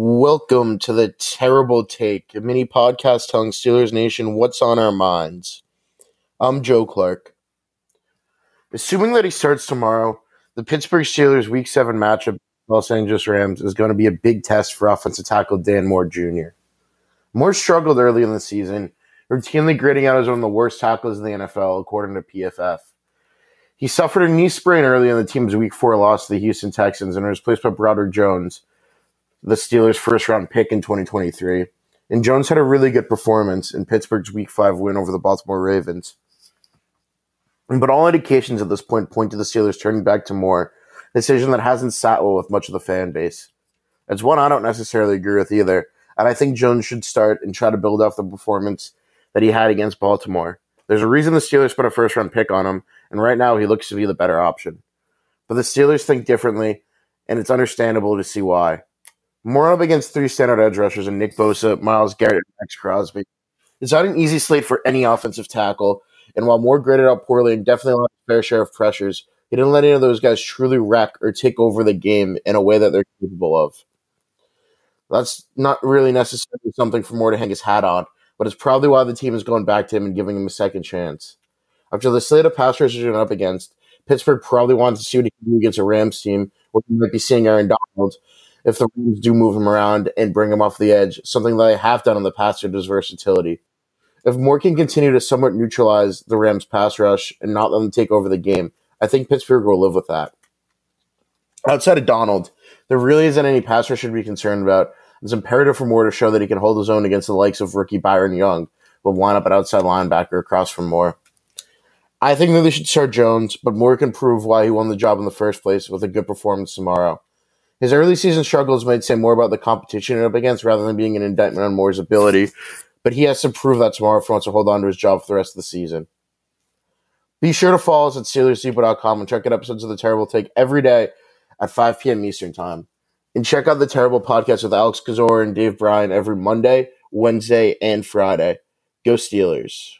Welcome to the Terrible Take, a mini podcast telling Steelers Nation what's on our minds. I'm Joe Clark. Assuming that he starts tomorrow, the Pittsburgh Steelers Week 7 matchup Los Angeles Rams is going to be a big test for offensive tackle Dan Moore Jr. Moore struggled early in the season, routinely grading out as one of the worst tackles in the NFL, according to PFF. He suffered a knee sprain early in the team's Week 4 loss to the Houston Texans and was replaced by Broderick Jones, the Steelers' first round pick in 2023. And Jones had a really good performance in Pittsburgh's Week 5 win over the Baltimore Ravens. But all indications at this point point to the Steelers turning back to Moore, a decision that hasn't sat well with much of the fan base. It's one I don't necessarily agree with either, and I think Jones should start and try to build off the performance that he had against Baltimore. There's a reason the Steelers put a first round pick on him, and right now he looks to be the better option. But the Steelers think differently, and it's understandable to see why. Moore up against three standard edge rushers and Nick Bosa, Myles Garrett, and Maxx Crosby. It's not an easy slate for any offensive tackle, and while Moore graded out poorly and definitely lost a fair share of pressures, he didn't let any of those guys truly wreck or take over the game in a way that they're capable of. That's not really necessarily something for Moore to hang his hat on, but it's probably why the team is going back to him and giving him a second chance. After the slate of pass rushers you're up against, Pittsburgh probably wants to see what he can do against a Rams team, where he might be seeing Aaron Donald if the Rams do move him around and bring him off the edge, something that they have done in the past with his versatility. If Moore can continue to somewhat neutralize the Rams' pass rush and not let them take over the game, I think Pittsburgh will live with that. Outside of Donald, there really isn't any pass rush to be concerned about. It's imperative for Moore to show that he can hold his own against the likes of rookie Byron Young, will line up at outside linebacker across from Moore. I think that they should start Jones, but Moore can prove why he won the job in the first place with a good performance tomorrow. His early season struggles might say more about the competition up against rather than being an indictment on Moore's ability, but he has to prove that tomorrow if he wants to hold on to his job for the rest of the season. Be sure to follow us at SteelersDepot.com and check out episodes of The Terrible Take every day at 5 p.m. Eastern Time. And check out The Terrible Podcast with Alex Kozora and Dave Bryan every Monday, Wednesday, and Friday. Go Steelers.